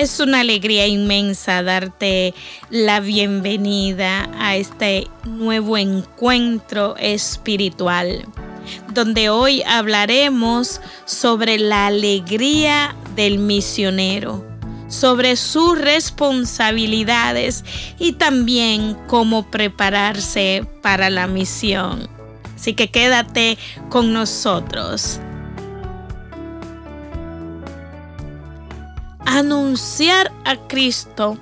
Es una alegría inmensa darte la bienvenida a este nuevo encuentro espiritual, donde hoy hablaremos sobre la alegría del misionero, sobre sus responsabilidades y también cómo prepararse para la misión. Así que quédate con nosotros. Anunciar a Cristo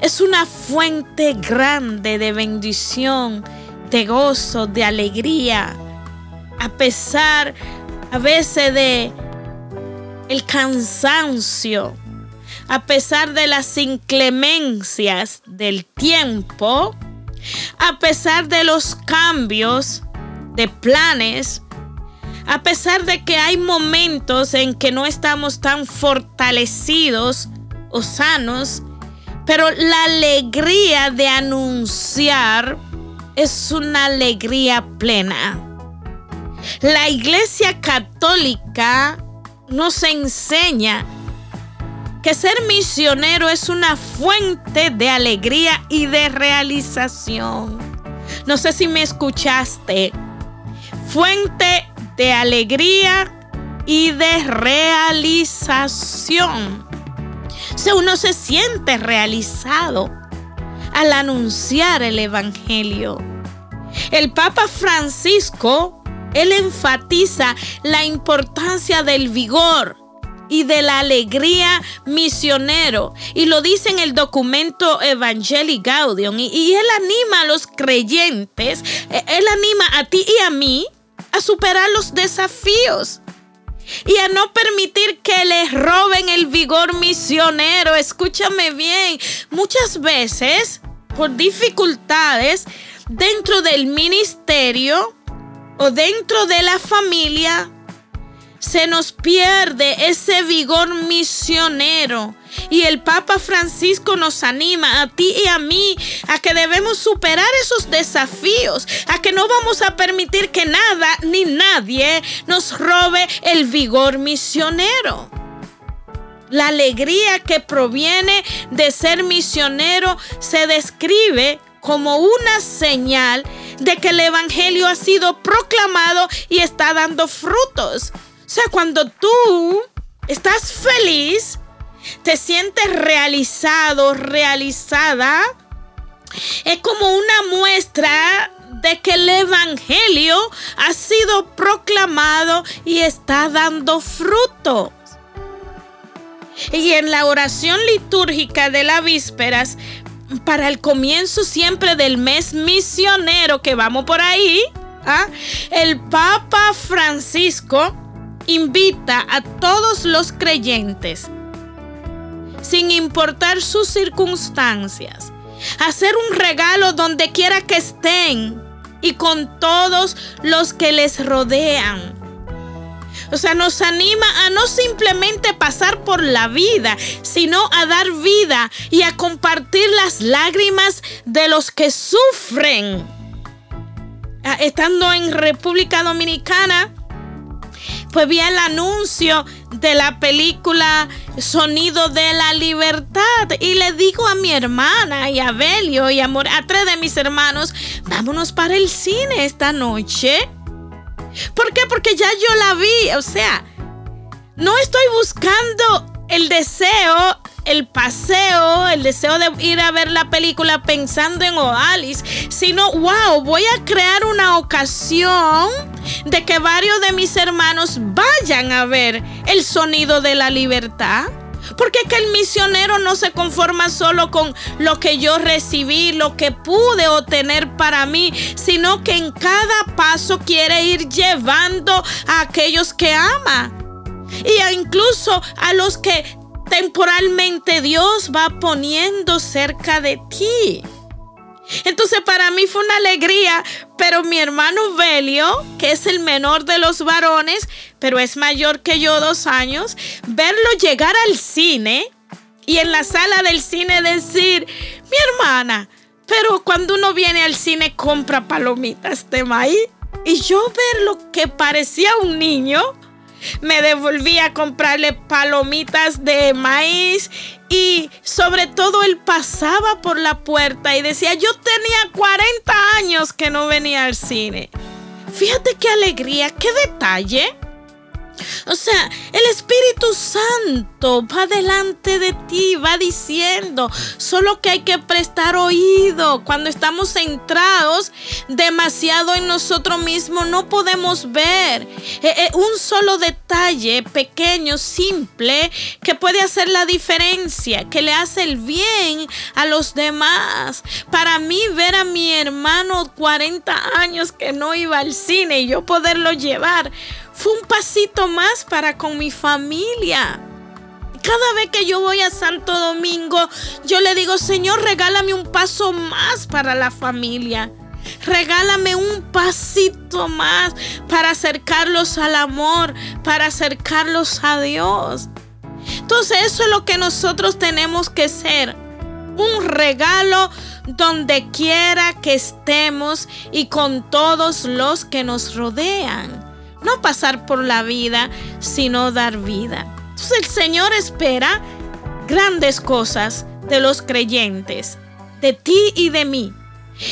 es una fuente grande de bendición, de gozo, de alegría, a pesar a veces de el cansancio, a pesar de las inclemencias del tiempo, a pesar de los cambios de planes, a pesar de que hay momentos en que no estamos tan fortalecidos o sanos, pero la alegría de anunciar es una alegría plena. La iglesia católica nos enseña que ser misionero es una fuente de alegría y de realización. No sé si me escuchaste. Fuente de alegría y de realización. Si uno se siente realizado al anunciar el Evangelio. El Papa Francisco, él enfatiza la importancia del vigor y de la alegría misionero. Y lo dice en el documento Evangelii Gaudium. Y, él anima a los creyentes, eh, él anima a ti y a mí a superar los desafíos y a no permitir que les roben el vigor misionero. Escúchame bien, muchas veces por dificultades dentro del ministerio o dentro de la familia, se nos pierde ese vigor misionero. Y el Papa Francisco nos anima a ti y a mí a que debemos superar esos desafíos, a que no vamos a permitir que nada ni nadie nos robe el vigor misionero. La alegría que proviene de ser misionero se describe como una señal de que el Evangelio ha sido proclamado y está dando frutos. O sea, cuando tú estás feliz, te sientes realizado, realizada, es como una muestra de que el Evangelio ha sido proclamado y está dando fruto. Y en la oración litúrgica de las vísperas, para el comienzo siempre del mes misionero que vamos por ahí, ¿ah? el Papa Francisco invita a todos los creyentes, sin importar sus circunstancias, a hacer un regalo donde quiera que estén y con todos los que les rodean. O sea, nos anima a no simplemente pasar por la vida, sino a dar vida y a compartir las lágrimas de los que sufren. Ah, estando en República Dominicana, pues vi el anuncio de la película Sonido de la Libertad y le digo a mi hermana y a Belio y a, a tres de mis hermanos, vámonos para el cine esta noche. ¿Por qué? Porque ya yo la vi, o sea, no estoy buscando el deseo el paseo, el deseo de ir a ver la película pensando en Oalis, sino, wow, voy a crear una ocasión de que varios de mis hermanos vayan a ver el sonido de la libertad. Porque es que el misionero no se conforma solo con lo que yo recibí, lo que pude obtener para mí, sino que en cada paso quiere ir llevando a aquellos que ama. Y incluso a los que temporalmente Dios va poniendo cerca de ti. Entonces para mí fue una alegría, pero mi hermano Belio, que es el menor de los varones, pero es mayor que yo dos años, verlo llegar al cine y en la sala del cine decir, mi hermana, pero cuando uno viene al cine compra palomitas de maíz. Y yo ver lo que parecía un niño, me devolví a comprarle palomitas de maíz y sobre todo él pasaba por la puerta y decía, yo tenía 40 años que no venía al cine. Fíjate qué alegría, qué detalle. O sea, el Espíritu Santo va delante de ti, va diciendo, solo que hay que prestar oído. Cuando estamos centrados demasiado en nosotros mismos, no podemos ver eh, eh, un solo detalle pequeño, simple, que puede hacer la diferencia, que le hace el bien a los demás. Para mí, ver a mi hermano 40 años que no iba al cine y yo poderlo llevar fue un pasito más para con mi familia. Cada vez que yo voy a Santo Domingo, yo le digo, Señor, regálame un paso más para la familia. Regálame un pasito más para acercarlos al amor, para acercarlos a Dios. Entonces eso es lo que nosotros tenemos que ser. Un regalo donde quiera que estemos y con todos los que nos rodean. No pasar por la vida, sino dar vida. Entonces el Señor espera grandes cosas de los creyentes, de ti y de mí.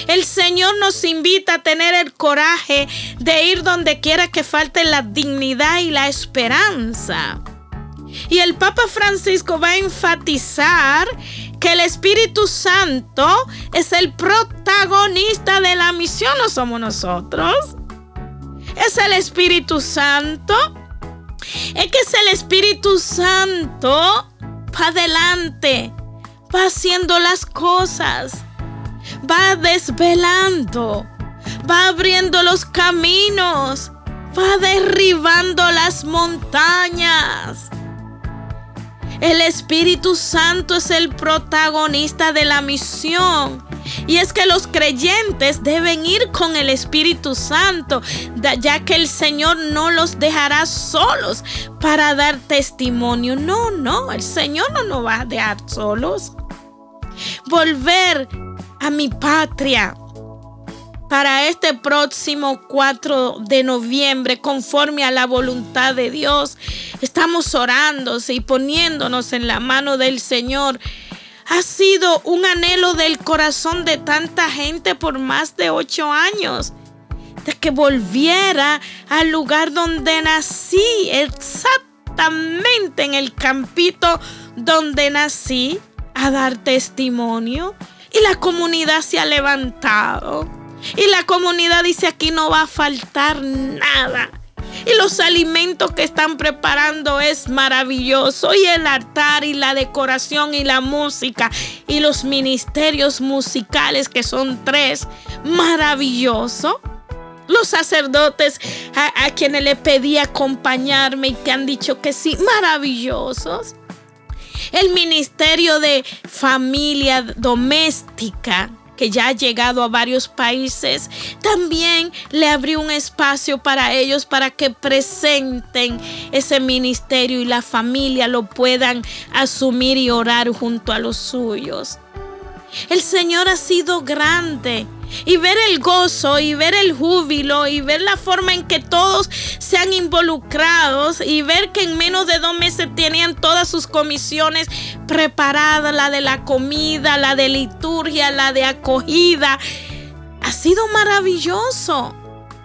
El Señor nos invita a tener el coraje de ir donde quiera que falte la dignidad y la esperanza. Y el Papa Francisco va a enfatizar que el Espíritu Santo es el protagonista de la misión, no somos nosotros es el Espíritu Santo. Es que es el Espíritu Santo va adelante, va haciendo las cosas, va desvelando, va abriendo los caminos, va derribando las montañas. El Espíritu Santo es el protagonista de la misión. Y es que los creyentes deben ir con el Espíritu Santo, ya que el Señor no los dejará solos para dar testimonio. No, no, el Señor no nos va a dejar solos. Volver a mi patria para este próximo 4 de noviembre, conforme a la voluntad de Dios. Estamos orándose y poniéndonos en la mano del Señor ha sido un anhelo del corazón de tanta gente por más de ocho años. De que volviera al lugar donde nací, exactamente en el campito donde nací, a dar testimonio. Y la comunidad se ha levantado. Y la comunidad dice aquí no va a faltar nada y los alimentos que están preparando es maravilloso. Y el altar y la decoración y la música y los ministerios musicales que son tres, maravilloso. Los sacerdotes a, quienes le pedí acompañarme y que han dicho que sí, maravillosos. El ministerio de familia doméstica que ya ha llegado a varios países, también le abrió un espacio para ellos para que presenten ese ministerio y la familia lo puedan asumir y orar junto a los suyos. El Señor ha sido grande y ver el gozo y ver el júbilo y ver la forma en que todos se han involucrado y ver que en menos de dos meses tenían todas sus comisiones preparadas, la de la comida, la de liturgia, la de acogida. Ha sido maravilloso.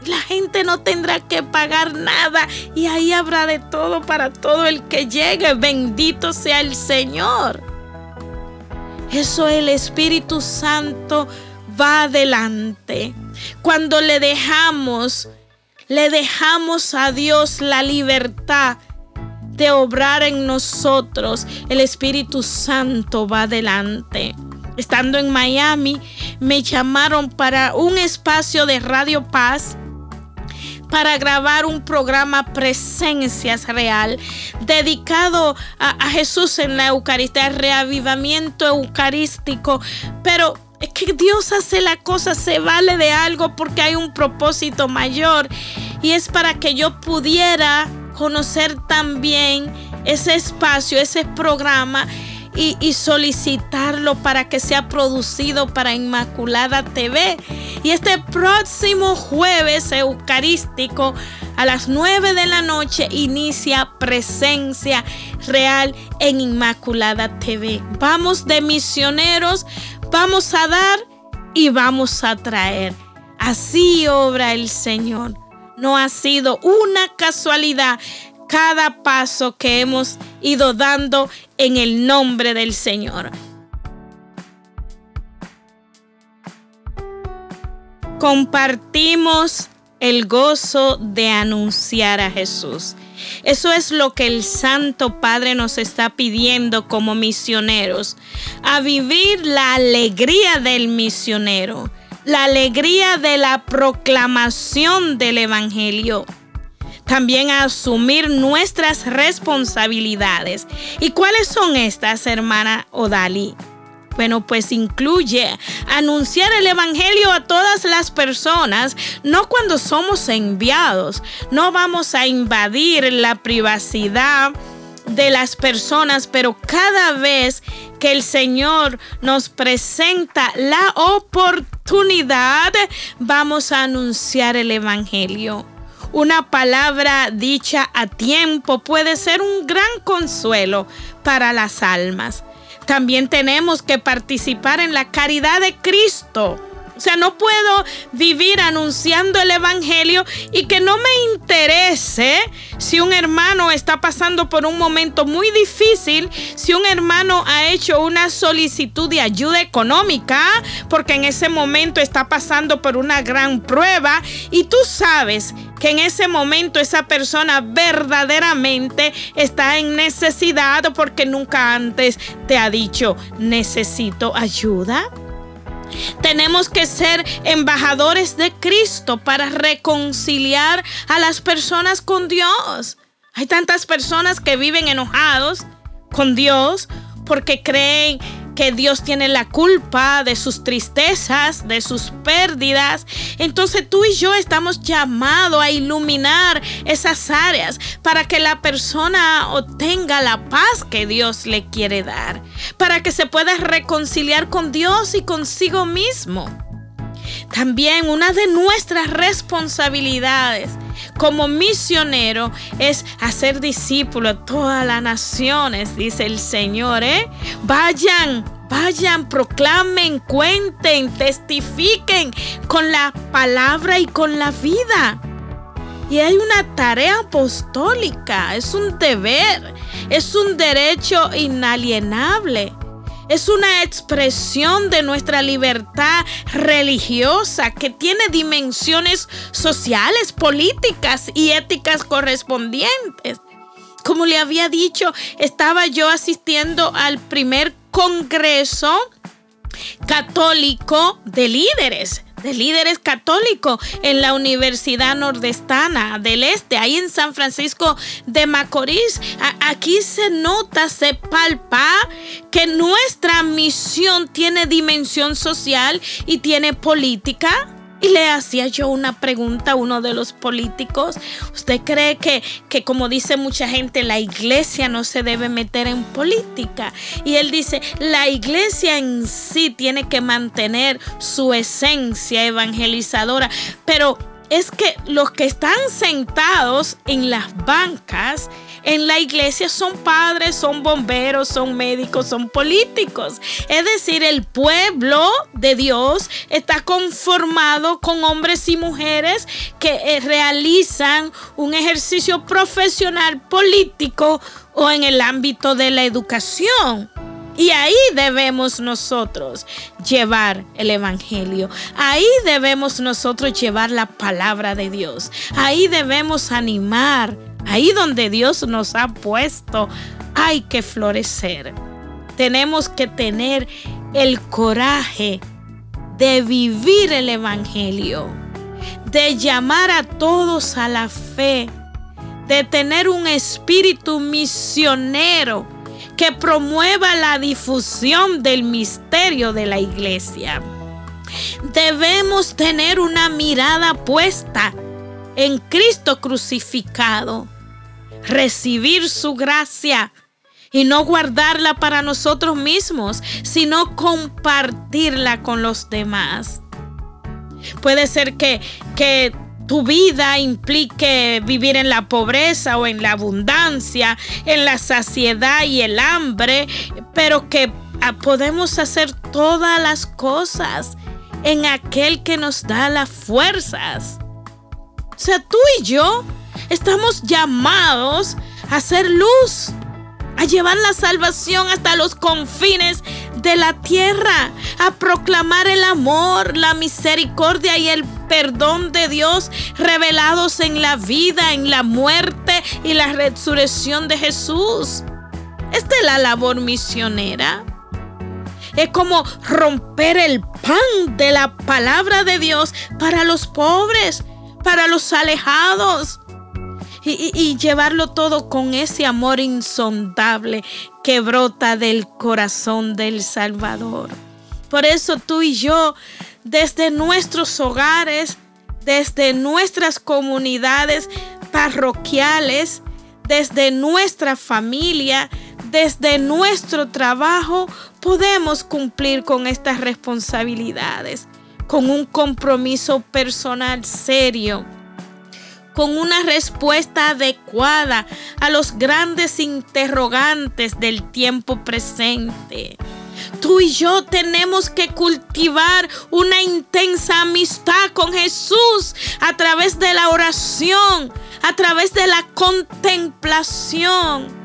La gente no tendrá que pagar nada y ahí habrá de todo para todo el que llegue. Bendito sea el Señor. Eso el Espíritu Santo va adelante. Cuando le dejamos, le dejamos a Dios la libertad de obrar en nosotros, el Espíritu Santo va adelante. Estando en Miami, me llamaron para un espacio de Radio Paz para grabar un programa Presencias Real dedicado a, Jesús en la Eucaristía, reavivamiento eucarístico. Pero es que Dios hace la cosa, se vale de algo porque hay un propósito mayor. Y es para que yo pudiera conocer también ese espacio, ese programa y, solicitarlo para que sea producido para Inmaculada TV. Y este próximo jueves eucarístico a las 9 de la noche inicia presencia real en Inmaculada TV. Vamos de misioneros, vamos a dar y vamos a traer. Así obra el Señor. No ha sido una casualidad cada paso que hemos ido dando en el nombre del Señor. Compartimos el gozo de anunciar a Jesús. Eso es lo que el Santo Padre nos está pidiendo como misioneros, a vivir la alegría del misionero, la alegría de la proclamación del Evangelio. También a asumir nuestras responsabilidades. ¿Y cuáles son estas, hermana Odali? Bueno, pues incluye anunciar el Evangelio a todas las personas, no cuando somos enviados. No vamos a invadir la privacidad de las personas, pero cada vez que el Señor nos presenta la oportunidad, vamos a anunciar el Evangelio. Una palabra dicha a tiempo puede ser un gran consuelo para las almas también tenemos que participar en la caridad de Cristo. O sea, no puedo vivir anunciando el Evangelio y que no me interese si un hermano está pasando por un momento muy difícil, si un hermano ha hecho una solicitud de ayuda económica, porque en ese momento está pasando por una gran prueba y tú sabes que en ese momento esa persona verdaderamente está en necesidad porque nunca antes te ha dicho necesito ayuda. Tenemos que ser embajadores de Cristo para reconciliar a las personas con Dios. Hay tantas personas que viven enojados con Dios porque creen que Dios tiene la culpa de sus tristezas, de sus pérdidas. Entonces tú y yo estamos llamados a iluminar esas áreas para que la persona obtenga la paz que Dios le quiere dar, para que se pueda reconciliar con Dios y consigo mismo. También una de nuestras responsabilidades como misionero es hacer discípulos a todas las naciones, dice el Señor. ¿eh? Vayan, vayan, proclamen, cuenten, testifiquen con la palabra y con la vida. Y hay una tarea apostólica, es un deber, es un derecho inalienable. Es una expresión de nuestra libertad religiosa que tiene dimensiones sociales, políticas y éticas correspondientes. Como le había dicho, estaba yo asistiendo al primer congreso católico de líderes de líderes católicos en la Universidad Nordestana del Este, ahí en San Francisco de Macorís. aquí se nota, se palpa que nuestra misión tiene dimensión social y tiene política y le hacía yo una pregunta a uno de los políticos. ¿Usted cree que, que, como dice mucha gente, la iglesia no se debe meter en política? Y él dice, la iglesia en sí tiene que mantener su esencia evangelizadora, pero es que los que están sentados en las bancas, en la iglesia son padres, son bomberos, son médicos, son políticos. Es decir, el pueblo de Dios está conformado con hombres y mujeres que eh, realizan un ejercicio profesional político o en el ámbito de la educación. Y ahí debemos nosotros llevar el Evangelio. Ahí debemos nosotros llevar la palabra de Dios. Ahí debemos animar Ahí donde Dios nos ha puesto, hay que florecer. Tenemos que tener el coraje de vivir el Evangelio, de llamar a todos a la fe, de tener un espíritu misionero que promueva la difusión del misterio de la iglesia. Debemos tener una mirada puesta en Cristo crucificado recibir su gracia y no guardarla para nosotros mismos, sino compartirla con los demás. Puede ser que, que tu vida implique vivir en la pobreza o en la abundancia, en la saciedad y el hambre, pero que ah, podemos hacer todas las cosas en aquel que nos da las fuerzas. O sea, tú y yo estamos llamados a ser luz, a llevar la salvación hasta los confines de la tierra, a proclamar el amor, la misericordia y el perdón de Dios revelados en la vida, en la muerte y la resurrección de Jesús. Esta es la labor misionera. Es como romper el pan de la palabra de Dios para los pobres, para los alejados. Y, llevarlo todo con ese amor insondable que brota del corazón del Salvador. Por eso tú y yo, desde nuestros hogares, desde nuestras comunidades parroquiales, desde nuestra familia, desde nuestro trabajo, podemos cumplir con estas responsabilidades, con un compromiso personal serio con una respuesta adecuada a los grandes interrogantes del tiempo presente. Tú y yo tenemos que cultivar una intensa amistad con Jesús a través de la oración, a través de la contemplación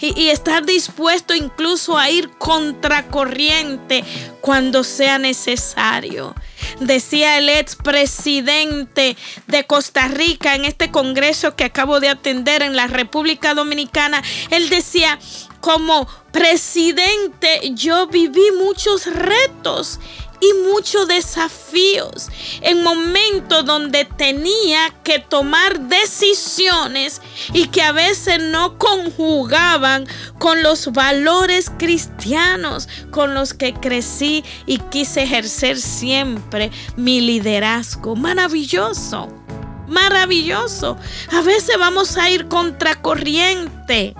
y, estar dispuesto incluso a ir contracorriente cuando sea necesario. Decía el expresidente de Costa Rica en este congreso que acabo de atender en la República Dominicana, él decía, como presidente yo viví muchos retos y muchos desafíos en momentos donde tenía que tomar decisiones y que a veces no conjugaban con los valores cristianos con los que crecí y quise ejercer siempre mi liderazgo. Maravilloso, maravilloso. A veces vamos a ir contracorriente.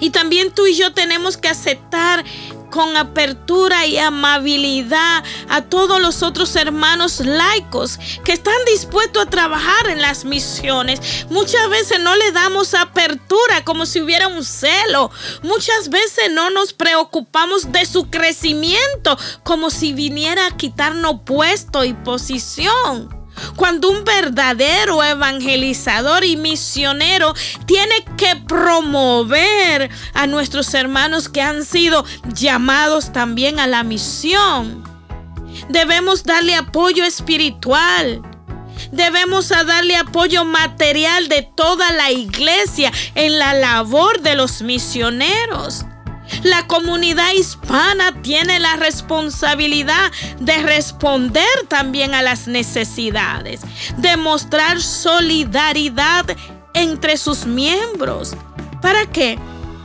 Y también tú y yo tenemos que aceptar con apertura y amabilidad a todos los otros hermanos laicos que están dispuestos a trabajar en las misiones. Muchas veces no le damos apertura como si hubiera un celo. Muchas veces no nos preocupamos de su crecimiento como si viniera a quitarnos puesto y posición. Cuando un verdadero evangelizador y misionero tiene que promover a nuestros hermanos que han sido llamados también a la misión. Debemos darle apoyo espiritual. Debemos darle apoyo material de toda la iglesia en la labor de los misioneros. La comunidad hispana tiene la responsabilidad de responder también a las necesidades, de mostrar solidaridad entre sus miembros. ¿Para qué?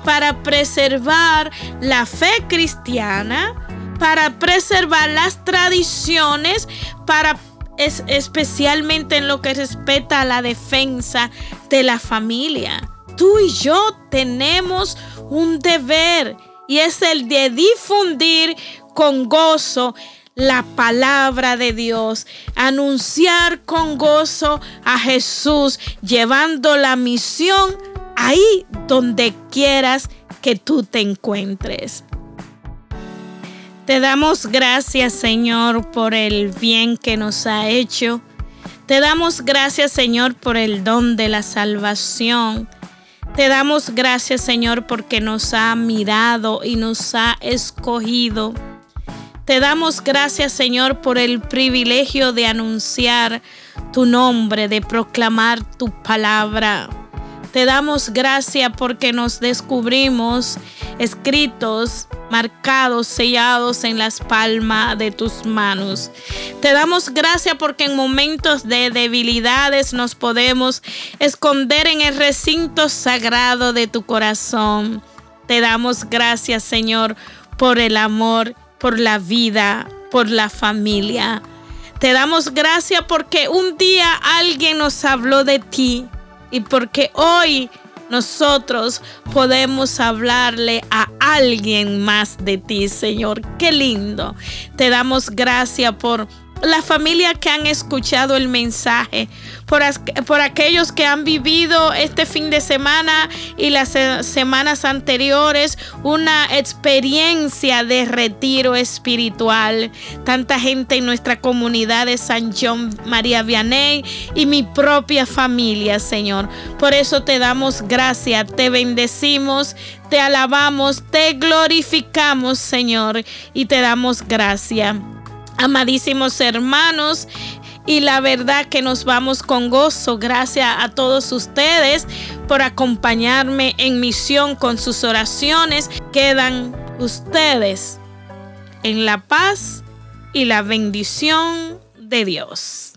Para preservar la fe cristiana, para preservar las tradiciones, para especialmente en lo que respecta a la defensa de la familia. Tú y yo tenemos un deber y es el de difundir con gozo la palabra de Dios, anunciar con gozo a Jesús, llevando la misión ahí donde quieras que tú te encuentres. Te damos gracias, Señor, por el bien que nos ha hecho. Te damos gracias, Señor, por el don de la salvación. Te damos gracias, Señor, porque nos ha mirado y nos ha escogido. Te damos gracias, Señor, por el privilegio de anunciar tu nombre, de proclamar tu palabra. Te damos gracias porque nos descubrimos escritos, marcados, sellados en las palmas de tus manos. Te damos gracias porque en momentos de debilidades nos podemos esconder en el recinto sagrado de tu corazón. Te damos gracias, Señor, por el amor, por la vida, por la familia. Te damos gracias porque un día alguien nos habló de ti y porque hoy nosotros podemos hablarle a alguien más de ti, Señor. Qué lindo. Te damos gracias por la familia que han escuchado el mensaje, por, por, aquellos que han vivido este fin de semana y las semanas anteriores una experiencia de retiro espiritual. Tanta gente en nuestra comunidad de San John María Vianney y mi propia familia, Señor. Por eso te damos gracias, te bendecimos, te alabamos, te glorificamos, Señor, y te damos gracias. Amadísimos hermanos, y la verdad que nos vamos con gozo. Gracias a todos ustedes por acompañarme en misión con sus oraciones. Quedan ustedes en la paz y la bendición de Dios.